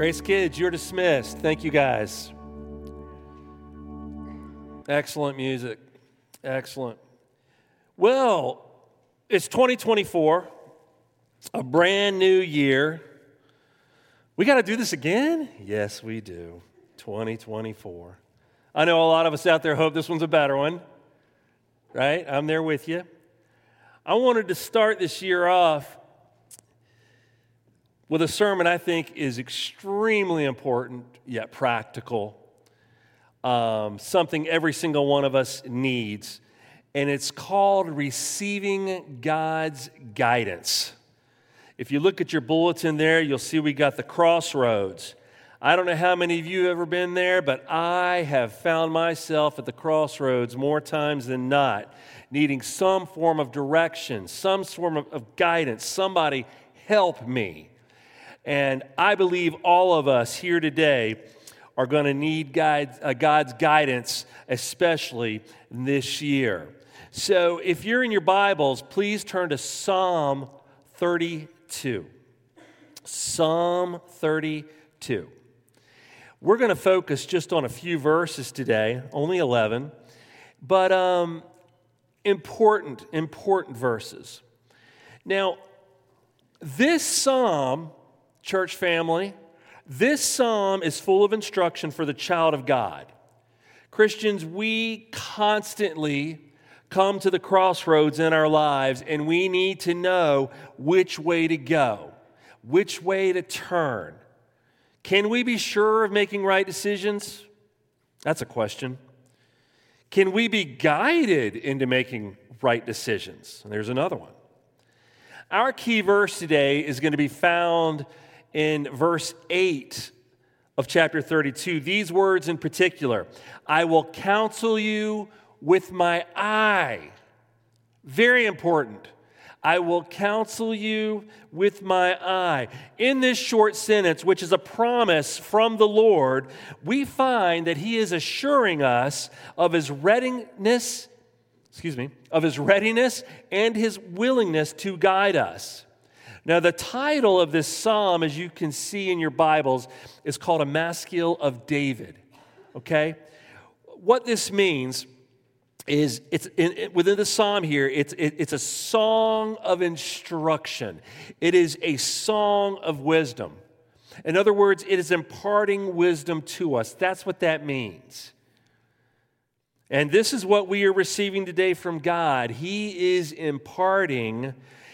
Grace Kids, you're dismissed. Thank you guys. Excellent music. Excellent. Well, it's 2024, a brand new year. We got to do this again? Yes, we do. 2024. I know a lot of us out there hope this one's a better one, right? I'm there with you. I wanted to start this year off with a sermon I think is extremely important yet practical, um, something every single one of us needs. And it's called Receiving God's Guidance. If you look at your bulletin there, you'll see we got the crossroads. I don't know how many of you have ever been there, but I have found myself at the crossroads more times than not, needing some form of direction, some form of, of guidance. Somebody help me. And I believe all of us here today are going to need uh, God's guidance, especially this year. So if you're in your Bibles, please turn to Psalm 32. Psalm 32. We're going to focus just on a few verses today, only 11, but um, important, important verses. Now, this psalm church family, this psalm is full of instruction for the child of God. Christians, we constantly come to the crossroads in our lives and we need to know which way to go, which way to turn. Can we be sure of making right decisions? That's a question. Can we be guided into making right decisions? And there's another one. Our key verse today is going to be found in verse 8 of chapter 32. These words in particular I will counsel you with my eye. Very important. I will counsel you with my eye. In this short sentence, which is a promise from the Lord, we find that He is assuring us of His readiness, excuse me, of His readiness and His willingness to guide us. Now, the title of this psalm, as you can see in your Bibles, is called a Maskil of David. Okay? What this means is it's in, within the psalm here it's, it, it's a song of instruction it is a song of wisdom in other words it is imparting wisdom to us that's what that means and this is what we are receiving today from god he is imparting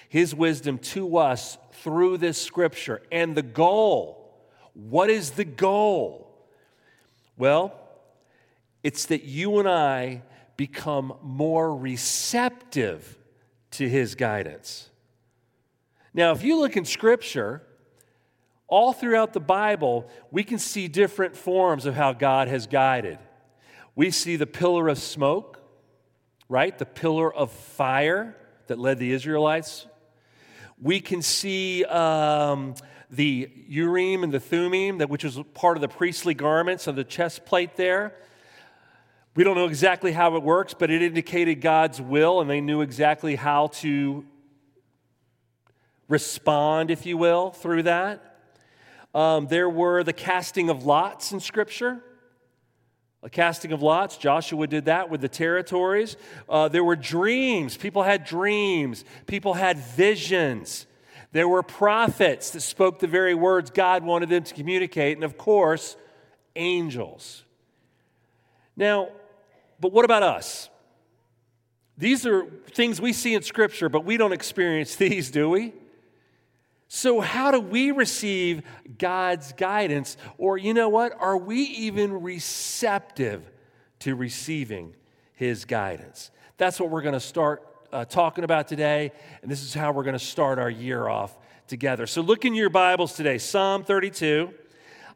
his wisdom to us through this scripture. And the goal, what is the goal? Well, it's that you and I become more receptive to his guidance. Now, if you look in scripture, all throughout the Bible, we can see different forms of how God has guided. We see the pillar of smoke, right? The pillar of fire that led the Israelites we can see um, the Urim and the Thummim, that, which was part of the priestly garments of the chest plate there. We don't know exactly how it works, but it indicated God's will, and they knew exactly how to respond, if you will, through that. Um, there were the casting of lots in Scripture. A casting of lots. Joshua did that with the territories. Uh, there were dreams. People had dreams. People had visions. There were prophets that spoke the very words God wanted them to communicate. And of course, angels. Now, but what about us? These are things we see in Scripture, but we don't experience these, do we? So, how do we receive God's guidance? Or, you know what? Are we even receptive to receiving His guidance? That's what we're going to start uh, talking about today, and this is how we're going to start our year off together. So, look in your Bibles today, Psalm 32.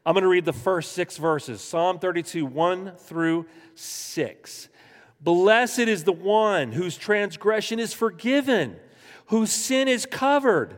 I'm going to read the first six verses Psalm 32, 1 through 6. Blessed is the one whose transgression is forgiven, whose sin is covered.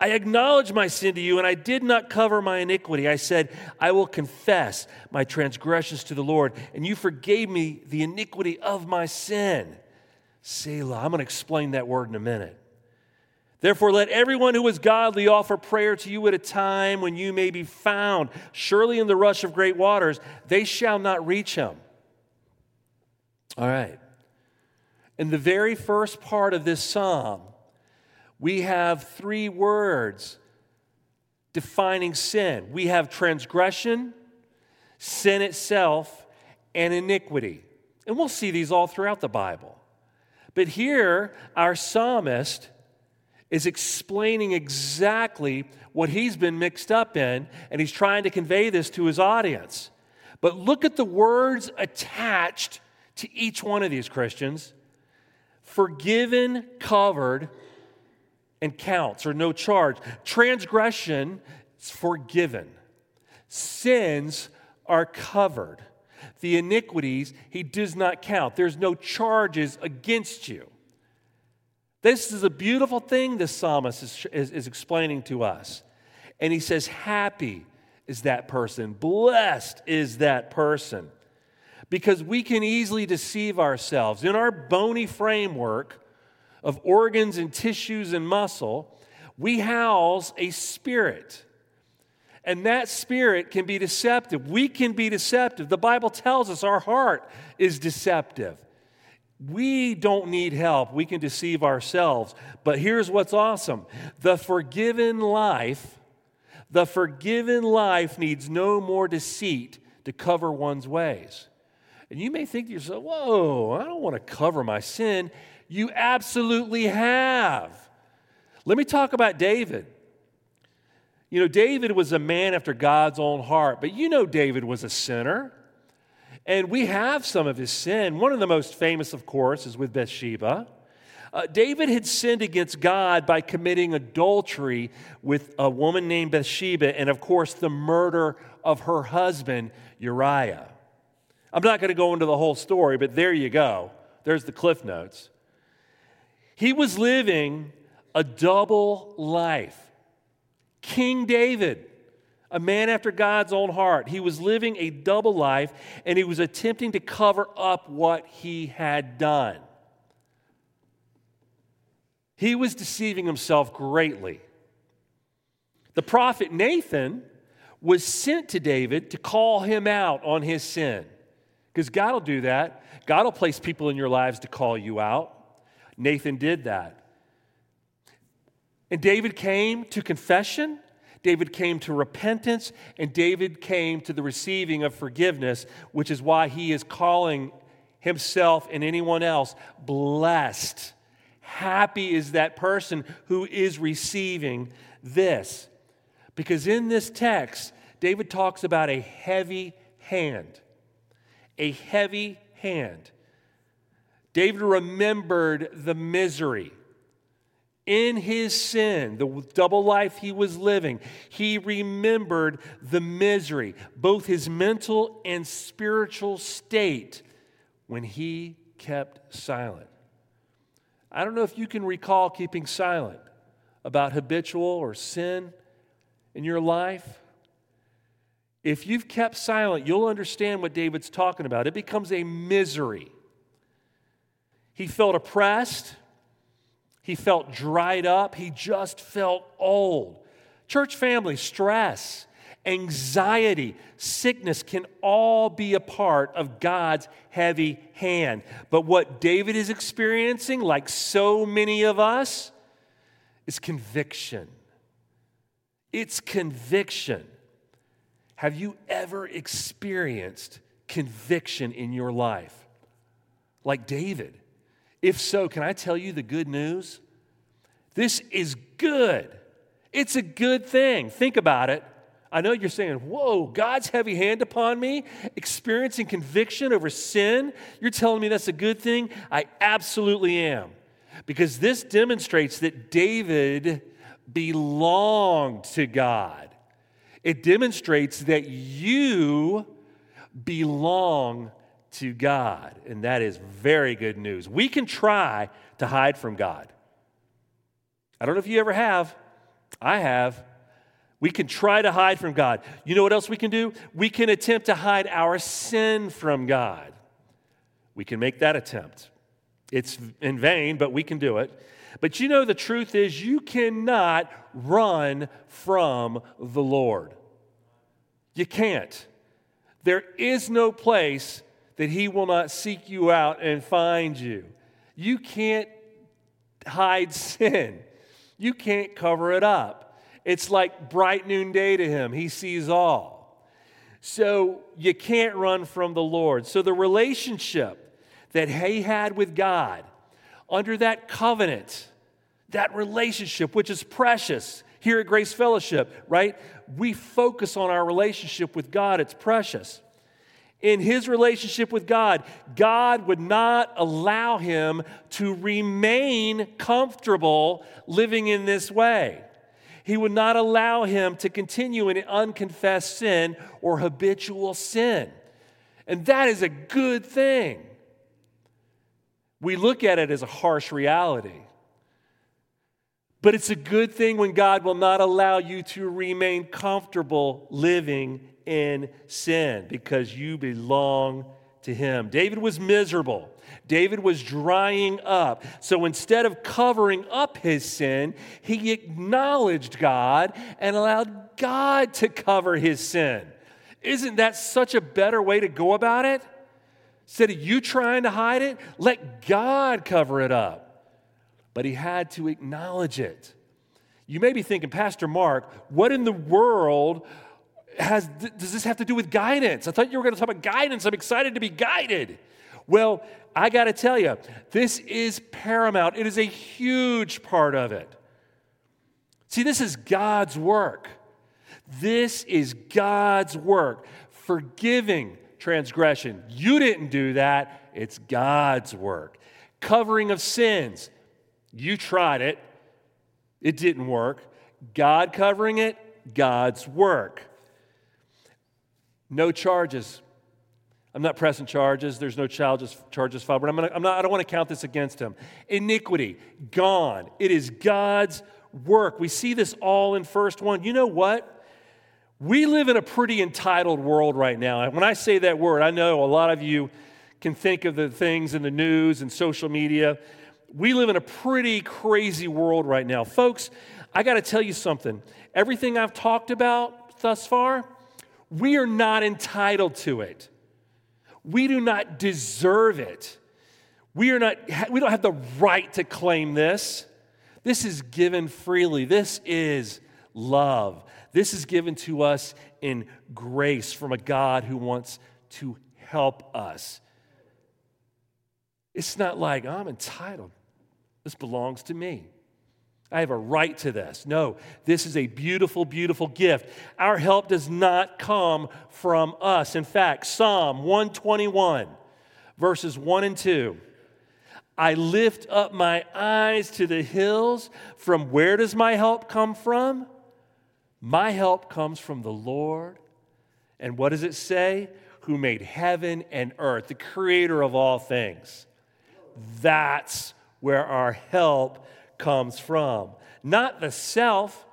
I acknowledged my sin to you, and I did not cover my iniquity. I said, I will confess my transgressions to the Lord, and you forgave me the iniquity of my sin. Selah. I'm going to explain that word in a minute. Therefore, let everyone who is godly offer prayer to you at a time when you may be found. Surely in the rush of great waters, they shall not reach him. All right. In the very first part of this psalm, we have three words defining sin we have transgression, sin itself, and iniquity. And we'll see these all throughout the Bible. But here, our psalmist is explaining exactly what he's been mixed up in, and he's trying to convey this to his audience. But look at the words attached to each one of these Christians forgiven, covered, and counts, or no charge. Transgression is forgiven, sins are covered. The iniquities he does not count. There's no charges against you. This is a beautiful thing the psalmist is, is, is, explaining to us. And he says, Happy is that person, blessed is that person. Because we can easily deceive ourselves. In our bony framework, of organs and tissues and muscle, we house a spirit. And that spirit can be deceptive. We can be deceptive. The Bible tells us our heart is deceptive. We don't need help. We can deceive ourselves. But here's what's awesome the forgiven life, the forgiven life needs no more deceit to cover one's ways. And you may think to yourself, whoa, I don't want to cover my sin. You absolutely have. Let me talk about David. You know, David was a man after God's own heart, but you know David was a sinner. And we have some of his sin. One of the most famous, of course, is with Bathsheba. Uh, David had sinned against God by committing adultery with a woman named Bathsheba, and of course, the murder of her husband, Uriah. I'm not going to go into the whole story, but there you go. There's the cliff notes. He was living a double life. King David, a man after God's own heart, he was living a double life and he was attempting to cover up what he had done. He was deceiving himself greatly. The prophet Nathan was sent to David to call him out on his sin. Because God will do that. God will place people in your lives to call you out. Nathan did that. And David came to confession, David came to repentance, and David came to the receiving of forgiveness, which is why he is calling himself and anyone else blessed. Happy is that person who is receiving this. Because in this text, David talks about a heavy hand. A heavy hand. David remembered the misery in his sin, the double life he was living. He remembered the misery, both his mental and spiritual state, when he kept silent. I don't know if you can recall keeping silent about habitual or sin in your life. If you've kept silent, you'll understand what David's talking about. It becomes a misery. He felt oppressed. He felt dried up. He just felt old. Church family, stress, anxiety, sickness can all be a part of God's heavy hand. But what David is experiencing, like so many of us, is conviction. It's conviction. Have you ever experienced conviction in your life? Like David. If so, can I tell you the good news? This is good. It's a good thing. Think about it. I know you're saying, Whoa, God's heavy hand upon me, experiencing conviction over sin. You're telling me that's a good thing? I absolutely am. Because this demonstrates that David belonged to God. It demonstrates that you belong to God. And that is very good news. We can try to hide from God. I don't know if you ever have. I have. We can try to hide from God. You know what else we can do? We can attempt to hide our sin from God. We can make that attempt. It's in vain, but we can do it. But you know, the truth is, you cannot run from the Lord. You can't. There is no place that He will not seek you out and find you. You can't hide sin, you can't cover it up. It's like bright noonday to Him, He sees all. So you can't run from the Lord. So the relationship that He had with God under that covenant, that relationship, which is precious here at Grace Fellowship, right? We focus on our relationship with God, it's precious. In his relationship with God, God would not allow him to remain comfortable living in this way. He would not allow him to continue in unconfessed sin or habitual sin. And that is a good thing. We look at it as a harsh reality. But it's a good thing when God will not allow you to remain comfortable living in sin because you belong to Him. David was miserable. David was drying up. So instead of covering up his sin, he acknowledged God and allowed God to cover his sin. Isn't that such a better way to go about it? Instead of you trying to hide it, let God cover it up. But he had to acknowledge it. You may be thinking, Pastor Mark, what in the world has, does this have to do with guidance? I thought you were going to talk about guidance. I'm excited to be guided. Well, I got to tell you, this is paramount. It is a huge part of it. See, this is God's work. This is God's work. Forgiving transgression. You didn't do that, it's God's work. Covering of sins. You tried it, it didn't work. God covering it, God's work. No charges. I'm not pressing charges. There's no charges, charges filed, but I'm, gonna, I'm not, I don't want to count this against him. Iniquity, gone. It is God's work. We see this all in first one. You know what? We live in a pretty entitled world right now. And When I say that word, I know a lot of you can think of the things in the news and social media. We live in a pretty crazy world right now. Folks, I got to tell you something. Everything I've talked about thus far, we are not entitled to it. We do not deserve it. We, are not, we don't have the right to claim this. This is given freely. This is love. This is given to us in grace from a God who wants to help us. It's not like, oh, I'm entitled. This belongs to me. I have a right to this. No, this is a beautiful, beautiful gift. Our help does not come from us. In fact, Psalm 121, verses 1 and 2. I lift up my eyes to the hills. From where does my help come from? My help comes from the Lord. And what does it say? Who made heaven and earth, the creator of all things. That's where our help comes from, not the self.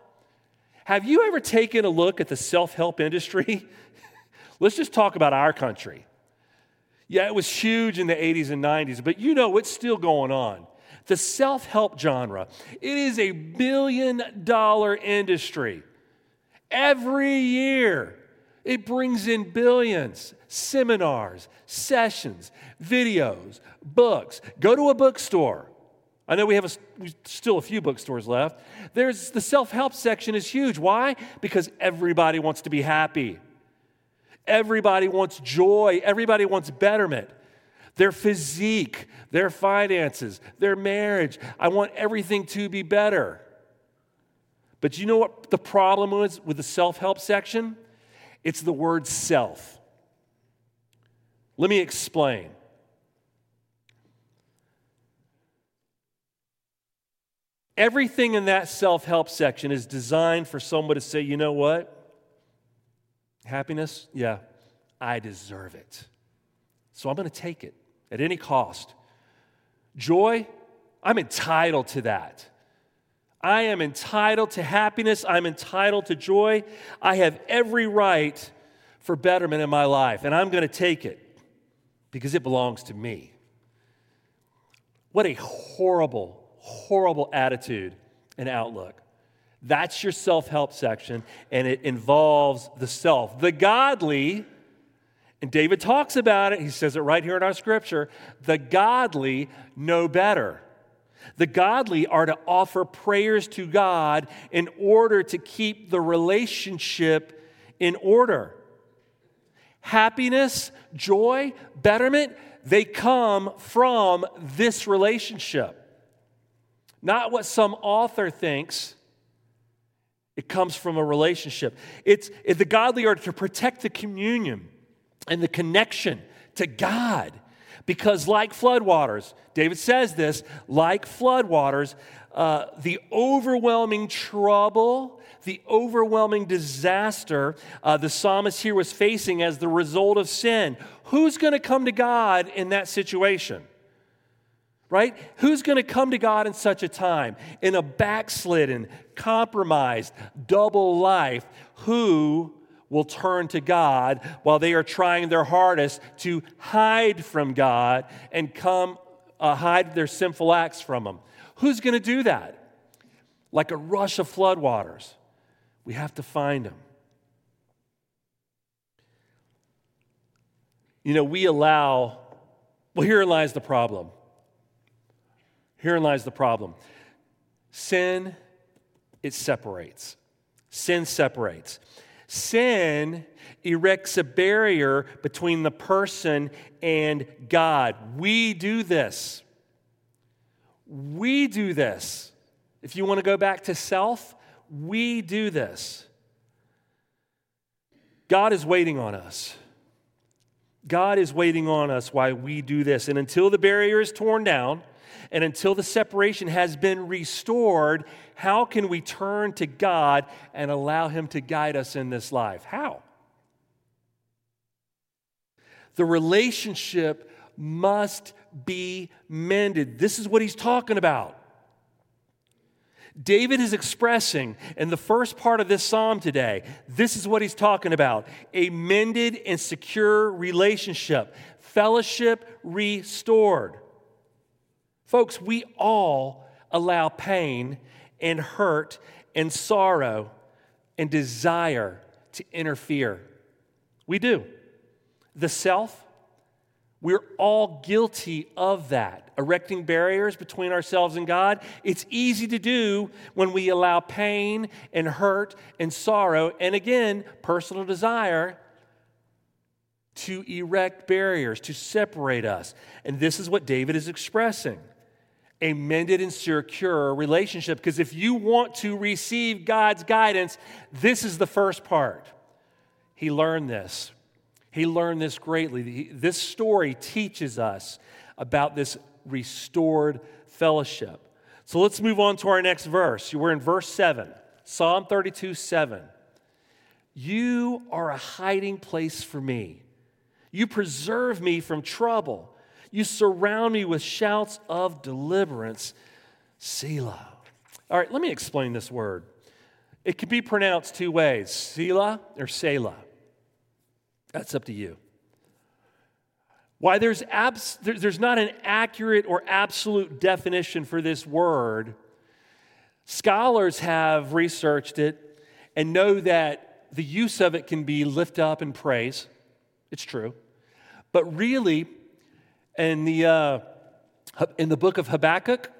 Have you ever taken a look at the self help industry? Let's just talk about our country. Yeah, it was huge in the 80s and 90s, but you know it's still going on. The self help genre, it is a billion dollar industry. Every year, it brings in billions, seminars, sessions, videos, books. Go to a bookstore. I know we have a, still a few bookstores left. There's the self-help section is huge. Why? Because everybody wants to be happy. Everybody wants joy. Everybody wants betterment. Their physique, their finances, their marriage. I want everything to be better. But you know what the problem was with the self-help section? It's the word self. Let me explain. Everything in that self help section is designed for someone to say, you know what? Happiness, yeah, I deserve it. So I'm going to take it at any cost. Joy, I'm entitled to that. I am entitled to happiness. I'm entitled to joy. I have every right for betterment in my life, and I'm going to take it because it belongs to me. What a horrible, horrible attitude and outlook. That's your self help section, and it involves the self. The godly, and David talks about it, he says it right here in our scripture the godly know better. The godly are to offer prayers to God in order to keep the relationship in order. Happiness, joy, betterment, they come from this relationship. Not what some author thinks. It comes from a relationship. It's the godly are to protect the communion and the connection to God. Because, like floodwaters, David says this, like floodwaters, uh, the overwhelming trouble, the overwhelming disaster uh, the psalmist here was facing as the result of sin. Who's going to come to God in that situation? Right? Who's going to come to God in such a time? In a backslidden, compromised, double life, who will turn to God while they are trying their hardest to hide from God and come uh, hide their sinful acts from Him. Who's going to do that? Like a rush of floodwaters. We have to find Him. You know, we allow, well, here lies the problem. Herein lies the problem. Sin, it separates. Sin separates. Sin erects a barrier between the person and God. We do this. We do this. If you want to go back to self, we do this. God is waiting on us. God is waiting on us while we do this. And until the barrier is torn down, and until the separation has been restored, how can we turn to God and allow Him to guide us in this life? How? The relationship must be mended. This is what he's talking about. David is expressing in the first part of this psalm today, this is what he's talking about a mended and secure relationship, fellowship restored. Folks, we all allow pain and hurt and sorrow and desire to interfere. We do. The self, we're all guilty of that. Erecting barriers between ourselves and God, it's easy to do when we allow pain and hurt and sorrow, and again, personal desire to erect barriers, to separate us. And this is what David is expressing a mended and secure relationship. Because if you want to receive God's guidance, this is the first part. He learned this. He learned this greatly. This story teaches us about this restored fellowship. So let's move on to our next verse. We're in verse 7, Psalm 32 7. You are a hiding place for me. You preserve me from trouble. You surround me with shouts of deliverance. Selah. All right, let me explain this word. It can be pronounced two ways Selah or Selah. That's up to you. Why there's, abs- there's not an accurate or absolute definition for this word, scholars have researched it and know that the use of it can be lift up and praise. It's true. But really, in the, uh, in the book of Habakkuk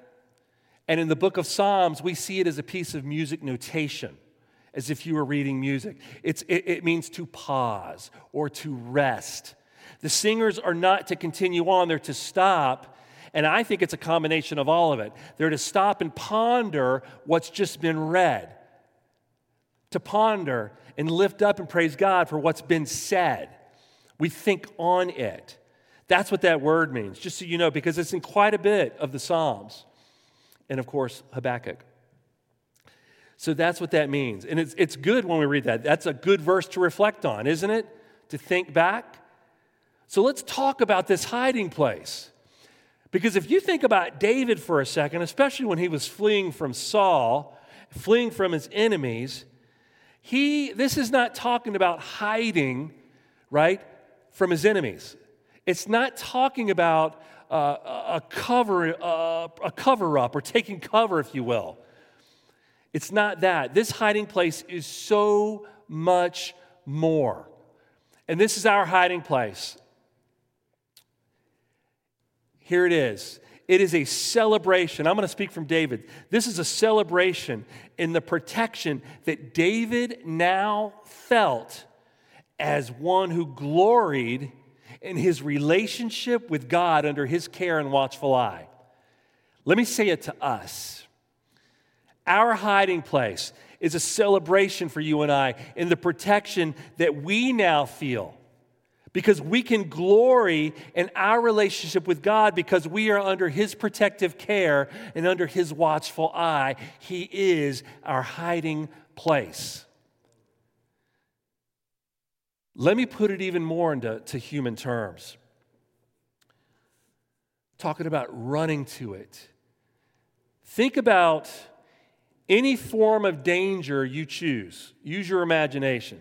and in the book of Psalms, we see it as a piece of music notation, as if you were reading music. It's, it, it means to pause or to rest. The singers are not to continue on, they're to stop. And I think it's a combination of all of it. They're to stop and ponder what's just been read, to ponder and lift up and praise God for what's been said. We think on it. That's what that word means, just so you know, because it's in quite a bit of the Psalms. And of course, Habakkuk. So that's what that means. And it's, it's good when we read that. That's a good verse to reflect on, isn't it? To think back. So let's talk about this hiding place. Because if you think about David for a second, especially when he was fleeing from Saul, fleeing from his enemies, he this is not talking about hiding, right, from his enemies. It's not talking about uh, a cover uh, a cover up or taking cover, if you will. It's not that. This hiding place is so much more. And this is our hiding place. Here it is. It is a celebration. I'm going to speak from David. This is a celebration in the protection that David now felt as one who gloried in his relationship with God under his care and watchful eye. Let me say it to us. Our hiding place is a celebration for you and I in the protection that we now feel because we can glory in our relationship with God because we are under His protective care and under His watchful eye. He is our hiding place. Let me put it even more into to human terms. Talking about running to it. Think about any form of danger you choose. Use your imagination.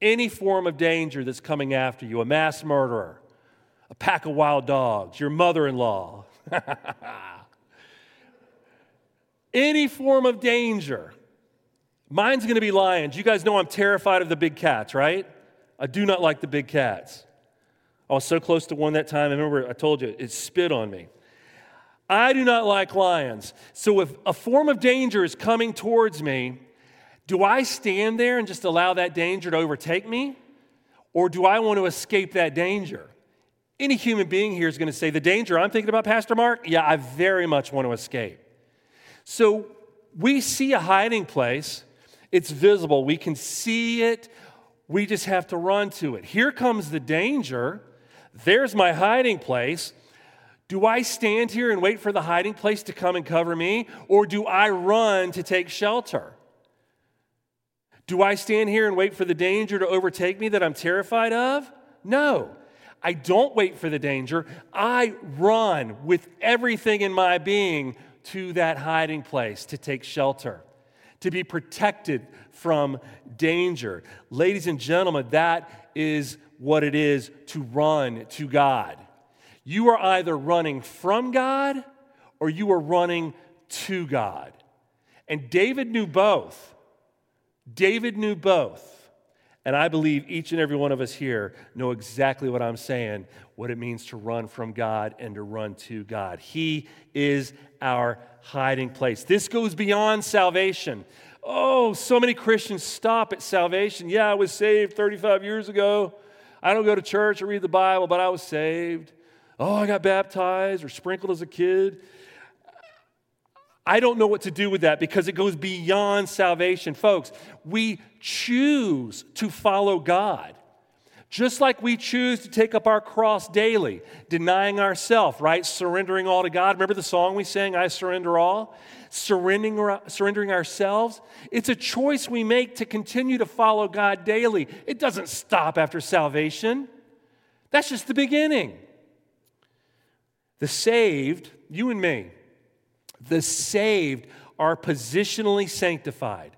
Any form of danger that's coming after you a mass murderer, a pack of wild dogs, your mother in law. Any form of danger. Mine's gonna be lions. You guys know I'm terrified of the big cats, right? I do not like the big cats. I was so close to one that time. I remember I told you it spit on me. I do not like lions. So if a form of danger is coming towards me, do I stand there and just allow that danger to overtake me? Or do I want to escape that danger? Any human being here is going to say, The danger I'm thinking about, Pastor Mark, yeah, I very much want to escape. So we see a hiding place, it's visible, we can see it, we just have to run to it. Here comes the danger. There's my hiding place. Do I stand here and wait for the hiding place to come and cover me, or do I run to take shelter? Do I stand here and wait for the danger to overtake me that I'm terrified of? No. I don't wait for the danger. I run with everything in my being to that hiding place to take shelter, to be protected from danger. Ladies and gentlemen, that is what it is to run to God. You are either running from God or you are running to God. And David knew both. David knew both. And I believe each and every one of us here know exactly what I'm saying, what it means to run from God and to run to God. He is our hiding place. This goes beyond salvation. Oh, so many Christians stop at salvation. Yeah, I was saved 35 years ago. I don't go to church or read the Bible, but I was saved. Oh, I got baptized or sprinkled as a kid. I don't know what to do with that because it goes beyond salvation. Folks, we choose to follow God. Just like we choose to take up our cross daily, denying ourselves, right? Surrendering all to God. Remember the song we sang, I Surrender All? Surrendering, surrendering ourselves. It's a choice we make to continue to follow God daily. It doesn't stop after salvation, that's just the beginning. The saved, you and me, the saved are positionally sanctified.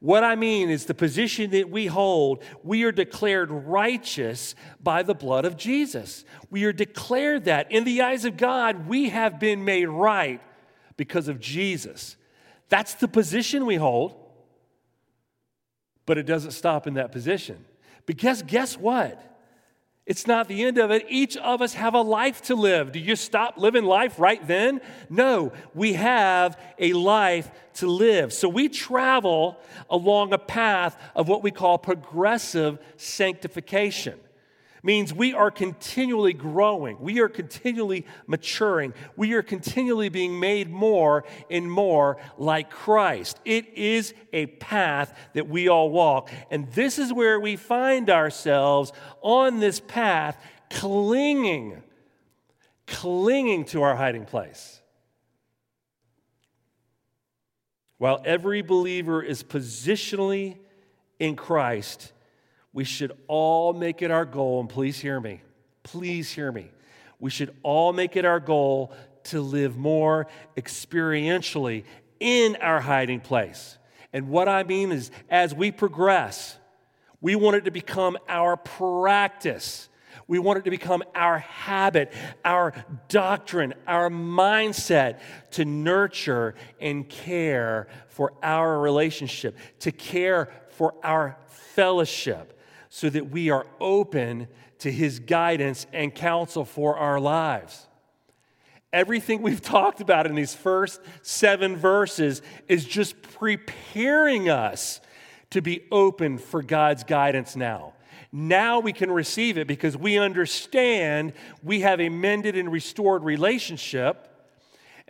What I mean is the position that we hold, we are declared righteous by the blood of Jesus. We are declared that in the eyes of God, we have been made right because of Jesus. That's the position we hold. But it doesn't stop in that position. Because guess what? It's not the end of it. Each of us have a life to live. Do you stop living life right then? No, we have a life to live. So we travel along a path of what we call progressive sanctification means we are continually growing, we are continually maturing, we are continually being made more and more like Christ. It is a path that we all walk. And this is where we find ourselves on this path, clinging, clinging to our hiding place. While every believer is positionally in Christ, we should all make it our goal, and please hear me, please hear me. We should all make it our goal to live more experientially in our hiding place. And what I mean is, as we progress, we want it to become our practice. We want it to become our habit, our doctrine, our mindset to nurture and care for our relationship, to care for our fellowship, so that we are open to His guidance and counsel for our lives. Everything we've talked about in these first seven verses is just preparing us to be open for God's guidance now. Now we can receive it because we understand we have a mended and restored relationship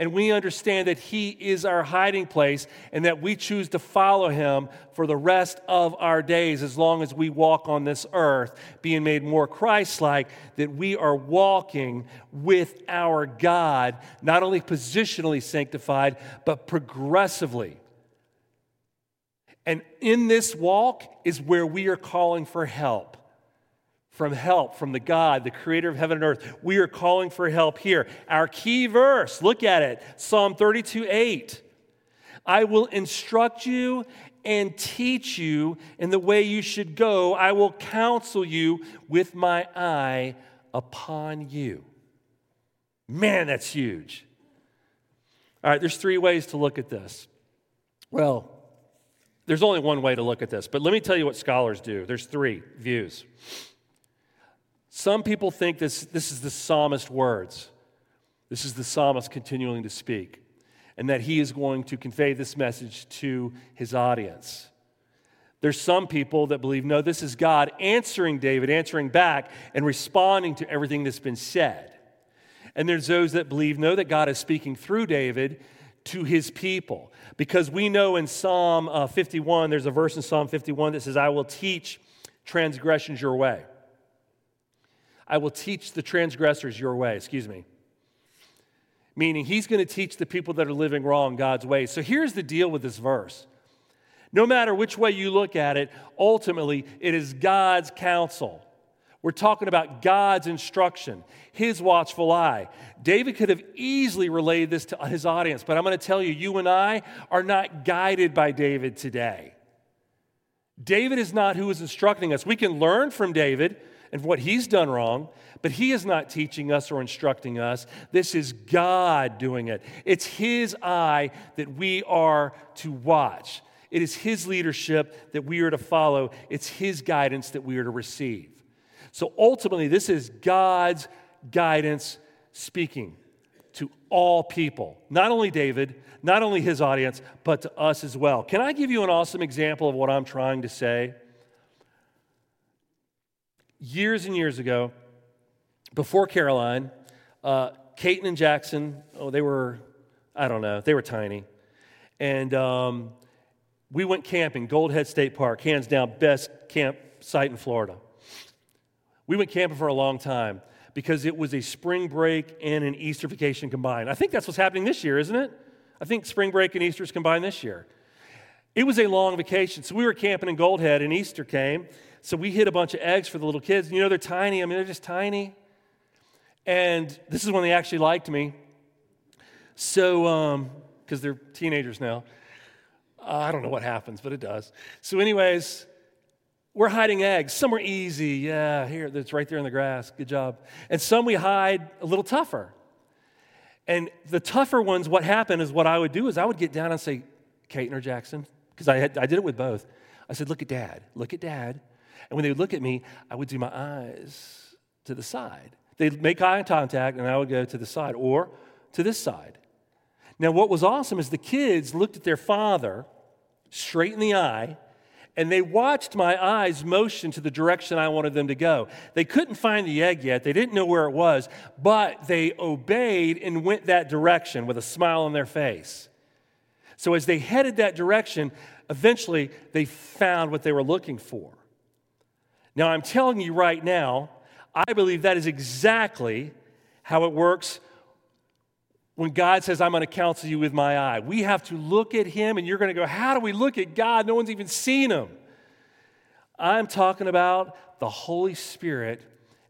and we understand that He is our hiding place and that we choose to follow Him for the rest of our days as long as we walk on this earth, being made more Christ like, that we are walking with our God, not only positionally sanctified, but progressively. And in this walk is where we are calling for help from help from the God, the creator of heaven and earth. We are calling for help here. Our key verse, look at it Psalm 32 8. I will instruct you and teach you in the way you should go. I will counsel you with my eye upon you. Man, that's huge. All right, there's three ways to look at this. Well, there's only one way to look at this, but let me tell you what scholars do. There's three views. Some people think this, this is the psalmist's words. This is the psalmist continuing to speak, and that he is going to convey this message to his audience. There's some people that believe, no, this is God answering David, answering back, and responding to everything that's been said. And there's those that believe, no, that God is speaking through David to his people. Because we know in Psalm uh, 51, there's a verse in Psalm 51 that says, I will teach transgressions your way. I will teach the transgressors your way, excuse me. Meaning, he's going to teach the people that are living wrong God's way. So here's the deal with this verse. No matter which way you look at it, ultimately, it is God's counsel. We're talking about God's instruction, His watchful eye. David could have easily relayed this to his audience, but I'm going to tell you, you and I are not guided by David today. David is not who is instructing us. We can learn from David, and what he's done wrong, but he is not teaching us or instructing us. This is God doing it. It's his eye that we are to watch. It is his leadership that we are to follow. It's his guidance that we are to receive. So ultimately, this is God's guidance speaking to all people, not only David, not only his audience, but to us as well. Can I give you an awesome example of what I'm trying to say? Years and years ago, before Caroline, uh, Caton and Jackson, oh, they were, I don't know, they were tiny. And um, we went camping, Goldhead State Park, hands down, best campsite in Florida. We went camping for a long time because it was a spring break and an Easter vacation combined. I think that's what's happening this year, isn't it? I think spring break and Easter is combined this year. It was a long vacation. So we were camping in Goldhead, and Easter came, so we hid a bunch of eggs for the little kids. You know, they're tiny. I mean, they're just tiny. And this is when they actually liked me. So, because um, they're teenagers now. Uh, I don't know what happens, but it does. So, anyways, we're hiding eggs. Some are easy. Yeah, here, that's right there in the grass. Good job. And some we hide a little tougher. And the tougher ones, what happened is what I would do is I would get down and say, Caton or Jackson, because I, I did it with both. I said, Look at dad. Look at dad. And when they would look at me, I would do my eyes to the side. They'd make eye contact, and I would go to the side or to this side. Now, what was awesome is the kids looked at their father straight in the eye, and they watched my eyes motion to the direction I wanted them to go. They couldn't find the egg yet, they didn't know where it was, but they obeyed and went that direction with a smile on their face. So, as they headed that direction, eventually they found what they were looking for. Now, I'm telling you right now, I believe that is exactly how it works when God says, I'm going to counsel you with my eye. We have to look at him, and you're going to go, How do we look at God? No one's even seen him. I'm talking about the Holy Spirit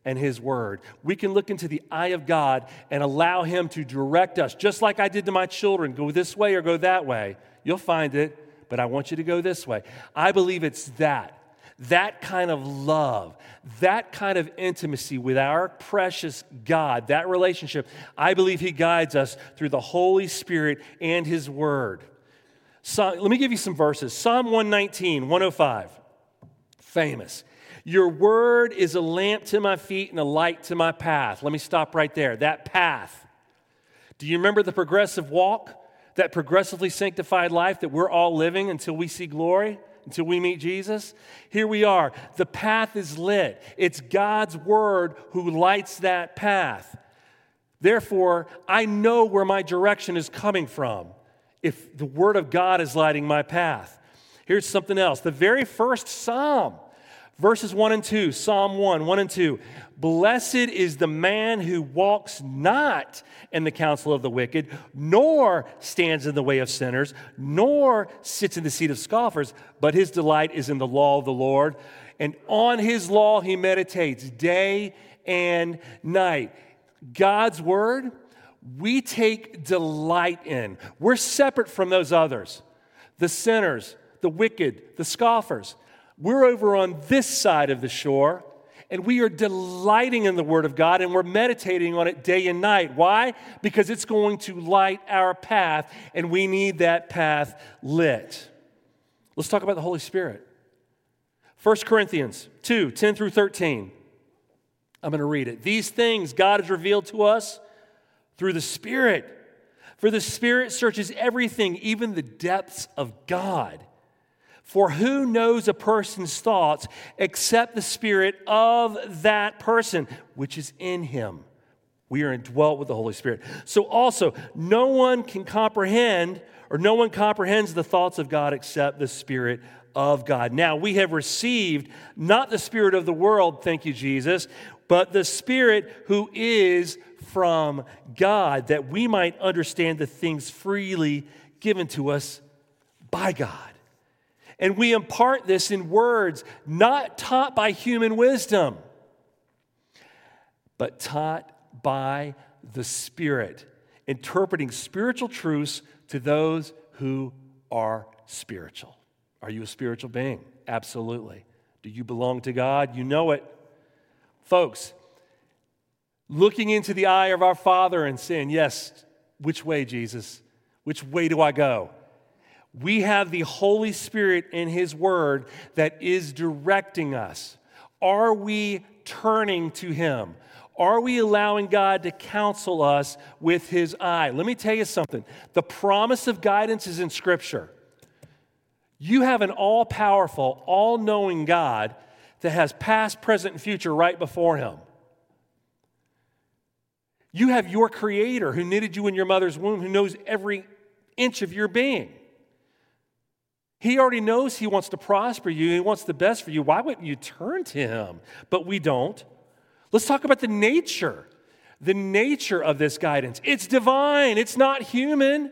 and His Word. We can look into the eye of God and allow Him to direct us, just like I did to my children go this way or go that way. You'll find it, but I want you to go this way. I believe it's that. That kind of love, that kind of intimacy with our precious God, that relationship, I believe He guides us through the Holy Spirit and His Word. So, let me give you some verses Psalm 119, 105, famous. Your word is a lamp to my feet and a light to my path. Let me stop right there. That path. Do you remember the progressive walk? That progressively sanctified life that we're all living until we see glory? Until we meet Jesus. Here we are. The path is lit. It's God's word who lights that path. Therefore, I know where my direction is coming from if the word of God is lighting my path. Here's something else. The very first psalm Verses 1 and 2, Psalm 1, 1 and 2. Blessed is the man who walks not in the counsel of the wicked, nor stands in the way of sinners, nor sits in the seat of scoffers, but his delight is in the law of the Lord. And on his law he meditates day and night. God's word, we take delight in. We're separate from those others the sinners, the wicked, the scoffers. We're over on this side of the shore, and we are delighting in the Word of God and we're meditating on it day and night. Why? Because it's going to light our path, and we need that path lit. Let's talk about the Holy Spirit. 1 Corinthians 2 10 through 13. I'm going to read it. These things God has revealed to us through the Spirit. For the Spirit searches everything, even the depths of God. For who knows a person's thoughts except the spirit of that person, which is in him? We are indwelt with the Holy Spirit. So also, no one can comprehend or no one comprehends the thoughts of God except the Spirit of God. Now, we have received not the Spirit of the world, thank you, Jesus, but the Spirit who is from God, that we might understand the things freely given to us by God. And we impart this in words not taught by human wisdom, but taught by the Spirit, interpreting spiritual truths to those who are spiritual. Are you a spiritual being? Absolutely. Do you belong to God? You know it. Folks, looking into the eye of our Father and saying, Yes, which way, Jesus? Which way do I go? We have the Holy Spirit in His Word that is directing us. Are we turning to Him? Are we allowing God to counsel us with His eye? Let me tell you something the promise of guidance is in Scripture. You have an all powerful, all knowing God that has past, present, and future right before Him. You have your Creator who knitted you in your mother's womb, who knows every inch of your being. He already knows He wants to prosper you, He wants the best for you. Why wouldn't you turn to Him? But we don't. Let's talk about the nature, the nature of this guidance. It's divine, it's not human.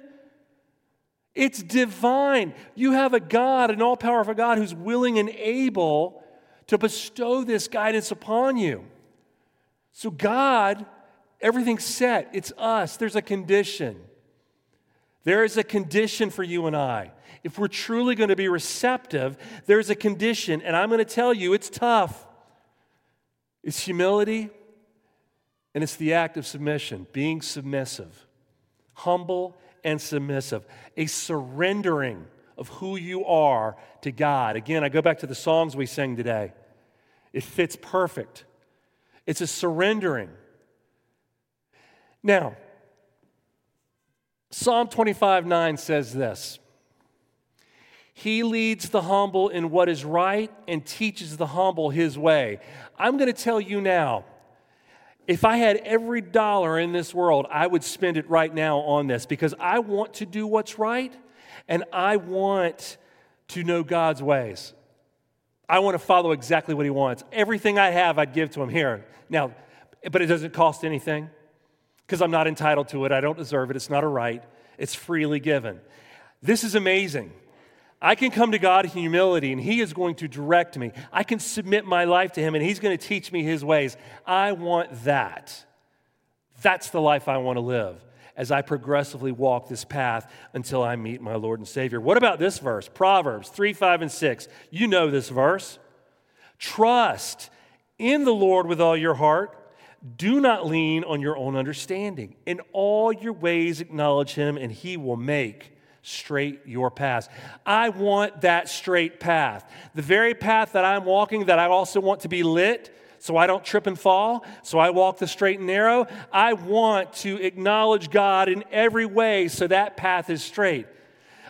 It's divine. You have a God, an all powerful God, who's willing and able to bestow this guidance upon you. So, God, everything's set. It's us. There's a condition. There is a condition for you and I if we're truly going to be receptive, there's a condition, and I'm going to tell you it's tough. It's humility, and it's the act of submission, being submissive, humble and submissive, a surrendering of who you are to God. Again, I go back to the songs we sang today. It fits perfect. It's a surrendering. Now, Psalm 25 9 says this he leads the humble in what is right and teaches the humble his way. I'm going to tell you now if I had every dollar in this world, I would spend it right now on this because I want to do what's right and I want to know God's ways. I want to follow exactly what He wants. Everything I have, I'd give to Him here. Now, but it doesn't cost anything. because I'm not entitled to it. I don't deserve it. It's not a right, it's freely given. This is amazing. I can come to God in humility and He is going to direct me. I can submit my life to Him and He's going to teach me His ways. I want that. That's the life I want to live as I progressively walk this path until I meet my Lord and Savior. What about this verse? Proverbs 3, 5, and 6. You know this verse. Trust in the Lord with all your heart. Do not lean on your own understanding. In all your ways, acknowledge Him, and He will make straight your path. I want that straight path. The very path that I'm walking, that I also want to be lit so I don't trip and fall, so I walk the straight and narrow. I want to acknowledge God in every way so that path is straight.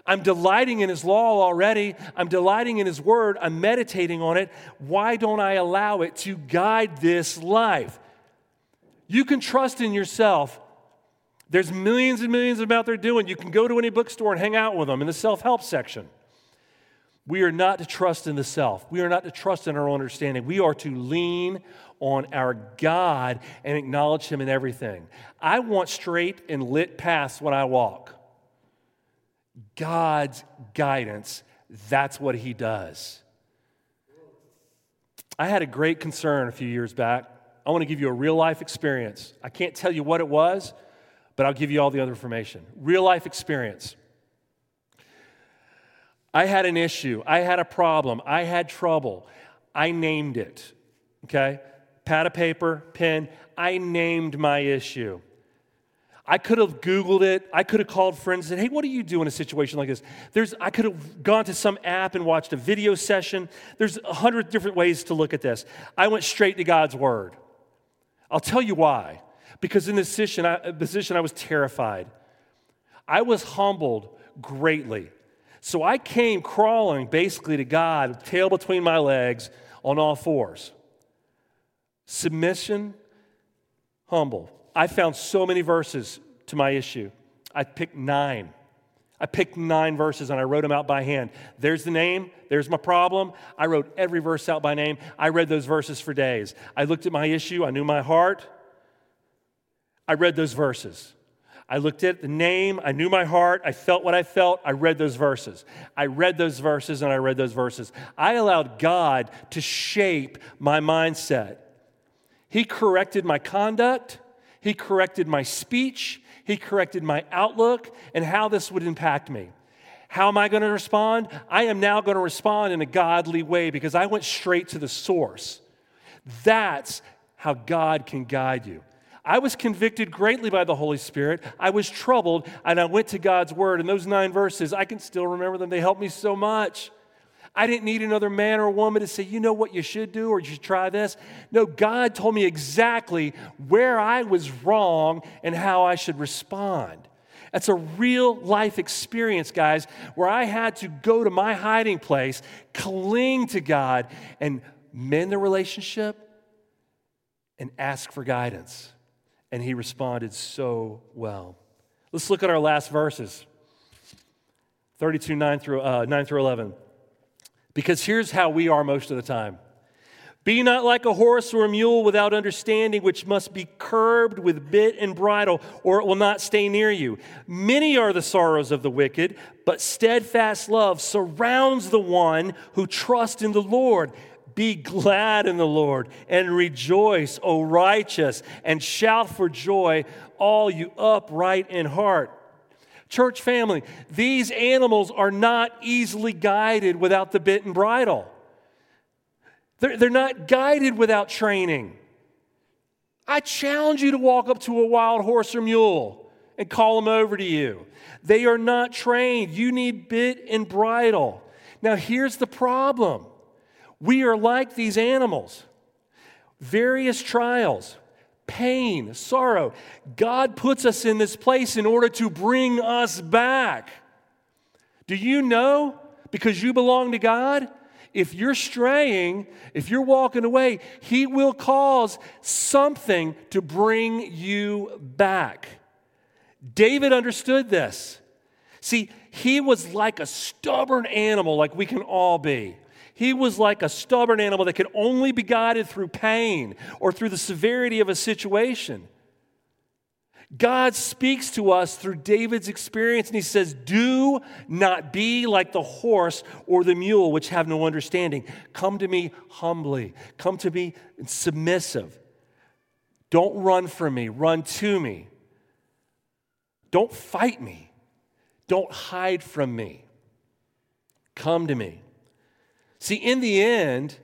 I'm delighting in His law already. I'm delighting in His word. I'm meditating on it. Why don't I allow it to guide this life? You can trust in yourself there's millions and millions of them out there doing. You can go to any bookstore and hang out with them in the self help section. We are not to trust in the self. We are not to trust in our own understanding. We are to lean on our God and acknowledge Him in everything. I want straight and lit paths when I walk. God's guidance, that's what He does. I had a great concern a few years back. I want to give you a real life experience. I can't tell you what it was but I'll give you all the other information. Real life experience. I had an issue, I had a problem, I had trouble. I named it, okay? Pad of paper, pen, I named my issue. I could have Googled it. I could have called friends and said, hey, what do you do in a situation like this? There's, I could have gone to some app and watched a video session. There's a hundred different ways to look at this. I went straight to God's Word. I'll tell you why because in this position I, uh, position, I was terrified. I was humbled greatly. So I came crawling basically to God, tail between my legs, on all fours. Submission, humble. I found so many verses to my issue. I picked nine. I picked nine verses and I wrote them out by hand. There's the name, there's my problem. I wrote every verse out by name. I read those verses for days. I looked at my issue, I knew my heart. I read those verses. I looked at the name, I knew my heart, I felt what I felt, I read those verses. I read those verses and I read those verses. I allowed God to shape my mindset. He corrected my conduct, He corrected my speech, He corrected my outlook, and how this would impact me. How am I going to respond? I am now going to respond in a godly way because I went straight to the source. That's how God can guide you. I was convicted greatly by the Holy Spirit. I was troubled, and I went to God's Word. And those nine verses, I can still remember them. They helped me so much. I didn't need another man or woman to say, you know what you should do or you should try this. No, God told me exactly where I was wrong and how I should respond. That's a real life experience, guys, where I had to go to my hiding place, cling to God, and mend the relationship and ask for guidance and he responded so well. Let's look at our last verses 32, 9 through, uh, 9 through 11. Because here's how we are most of the time Be not like a horse or a mule without understanding, which must be curbed with bit and bridle, or it will not stay near you. Many are the sorrows of the wicked, but steadfast love surrounds the one who trusts in the Lord. Be glad in the Lord and rejoice, O righteous, and shout for joy, all you upright in heart. Church family, these animals are not easily guided without the bit and bridle. They're, they're not guided without training. I challenge you to walk up to a wild horse or mule and call them over to you. They are not trained. You need bit and bridle. Now, here's the problem we are like these animals. Various trials, pain, sorrow. God puts us in this place in order to bring us back. Do you know, because you belong to God, if you're straying, if you're walking away, He will cause something to bring you back. David understood this. See, he was like a stubborn animal, like we can all be. He was like a stubborn animal that could only be guided through pain or through the severity of a situation. God speaks to us through David's experience, and he says, Do not be like the horse or the mule, which have no understanding. Come to me humbly, come to me submissive. Don't run from me, run to me. Don't fight me, don't hide from me. Come to me. See, in the end,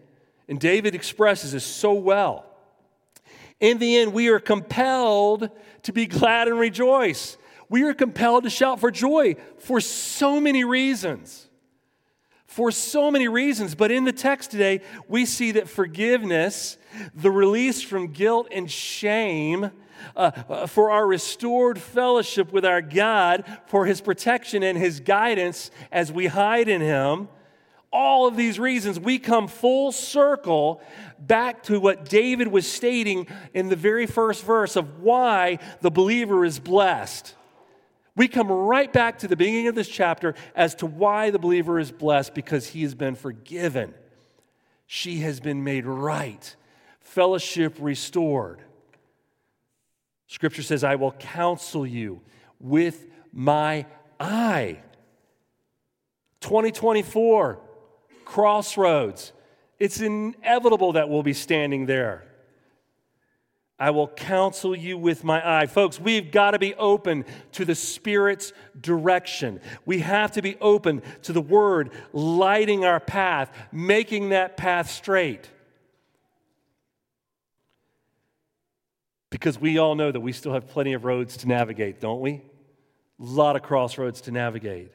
and David expresses this so well, in the end, we are compelled to be glad and rejoice. We are compelled to shout for joy for so many reasons. For so many reasons. But in the text today, we see that forgiveness, the release from guilt and shame, uh, uh, for our restored fellowship with our God, for His protection and His guidance as we hide in Him, all of these reasons, we come full circle back to what David was stating in the very first verse of why the believer is blessed. We come right back to the beginning of this chapter as to why the believer is blessed because he has been forgiven. She has been made right, fellowship restored. Scripture says, I will counsel you with my eye. 2024 crossroads. It's inevitable that we'll be standing there. I will counsel you with my eye. Folks, we've got to be open to the Spirit's direction. We have to be open to the Word lighting our path, making that path straight. Because we all know that we still have plenty of roads to navigate, don't we? A lot of crossroads to navigate.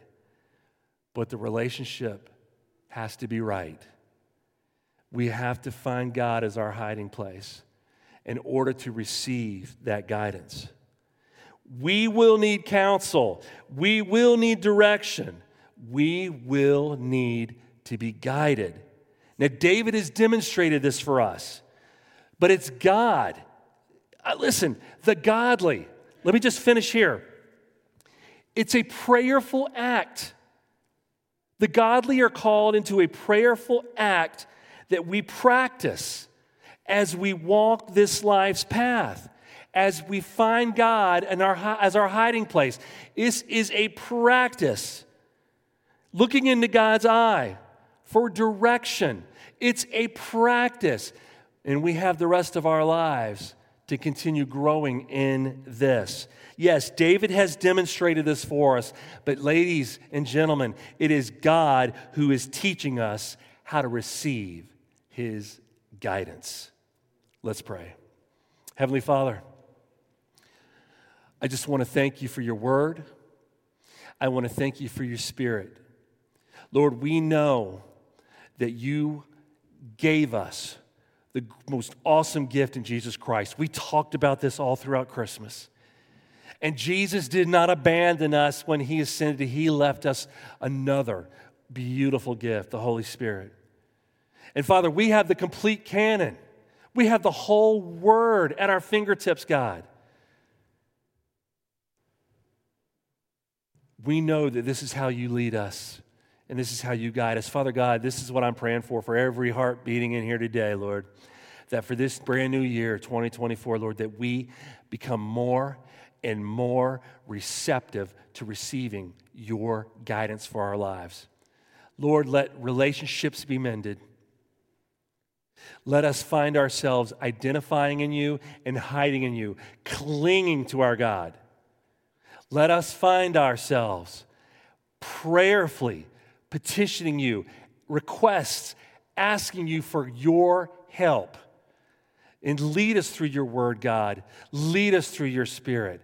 But the relationship has to be right. We have to find God as our hiding place in order to receive that guidance. We will need counsel. We will need direction. We will need to be guided. Now, David has demonstrated this for us, but it's God. Uh, listen, the godly, let me just finish here. It's a prayerful act the godly are called into a prayerful act that we practice as we walk this life's path, as we find God and our, as our hiding place. This is a practice. Looking into God's eye for direction. It's a practice. And we have the rest of our lives to continue growing in this. Yes, David has demonstrated this for us, but ladies and gentlemen, it is God who is teaching us how to receive his guidance. Let's pray. Heavenly Father, I just want to thank you for your word. I want to thank you for your spirit. Lord, we know that you gave us the most awesome gift in Jesus Christ. We talked about this all throughout Christmas. And Jesus did not abandon us when he ascended, he left us another beautiful gift, the Holy Spirit. And Father, we have the complete canon. We have the whole word at our fingertips, God. We know that this is how you lead us and this is how you guide us. Father God, this is what I'm praying for for every heart beating in here today, Lord. That for this brand new year, 2024, Lord, that we become more and more receptive to receiving your guidance for our lives. Lord, let relationships be mended. Let us find ourselves identifying in you and hiding in you, clinging to our God. Let us find ourselves prayerfully petitioning you, requests, asking you for your help. And lead us through your word, God. Lead us through your spirit.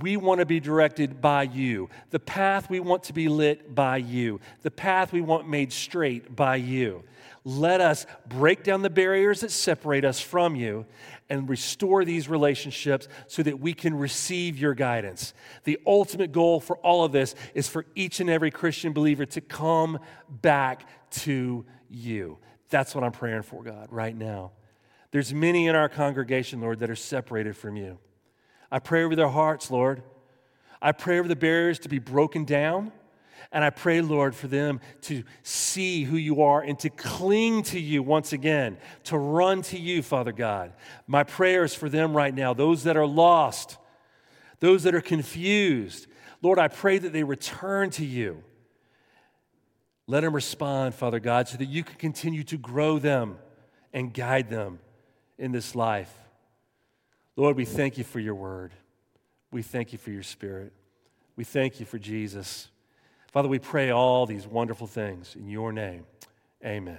We want to be directed by you. The path we want to be lit by you. The path we want made straight by you. Let us break down the barriers that separate us from you and restore these relationships so that we can receive your guidance. The ultimate goal for all of this is for each and every Christian believer to come back to you. That's what I'm praying for, God, right now. There's many in our congregation, Lord, that are separated from you. I pray over their hearts, Lord. I pray over the barriers to be broken down. And I pray, Lord, for them to see who you are and to cling to you once again, to run to you, Father God. My prayer is for them right now, those that are lost, those that are confused. Lord, I pray that they return to you. Let them respond, Father God, so that you can continue to grow them and guide them in this life. Lord, we thank you for your word. We thank you for your spirit. We thank you for Jesus. Father, we pray all these wonderful things in your name. Amen.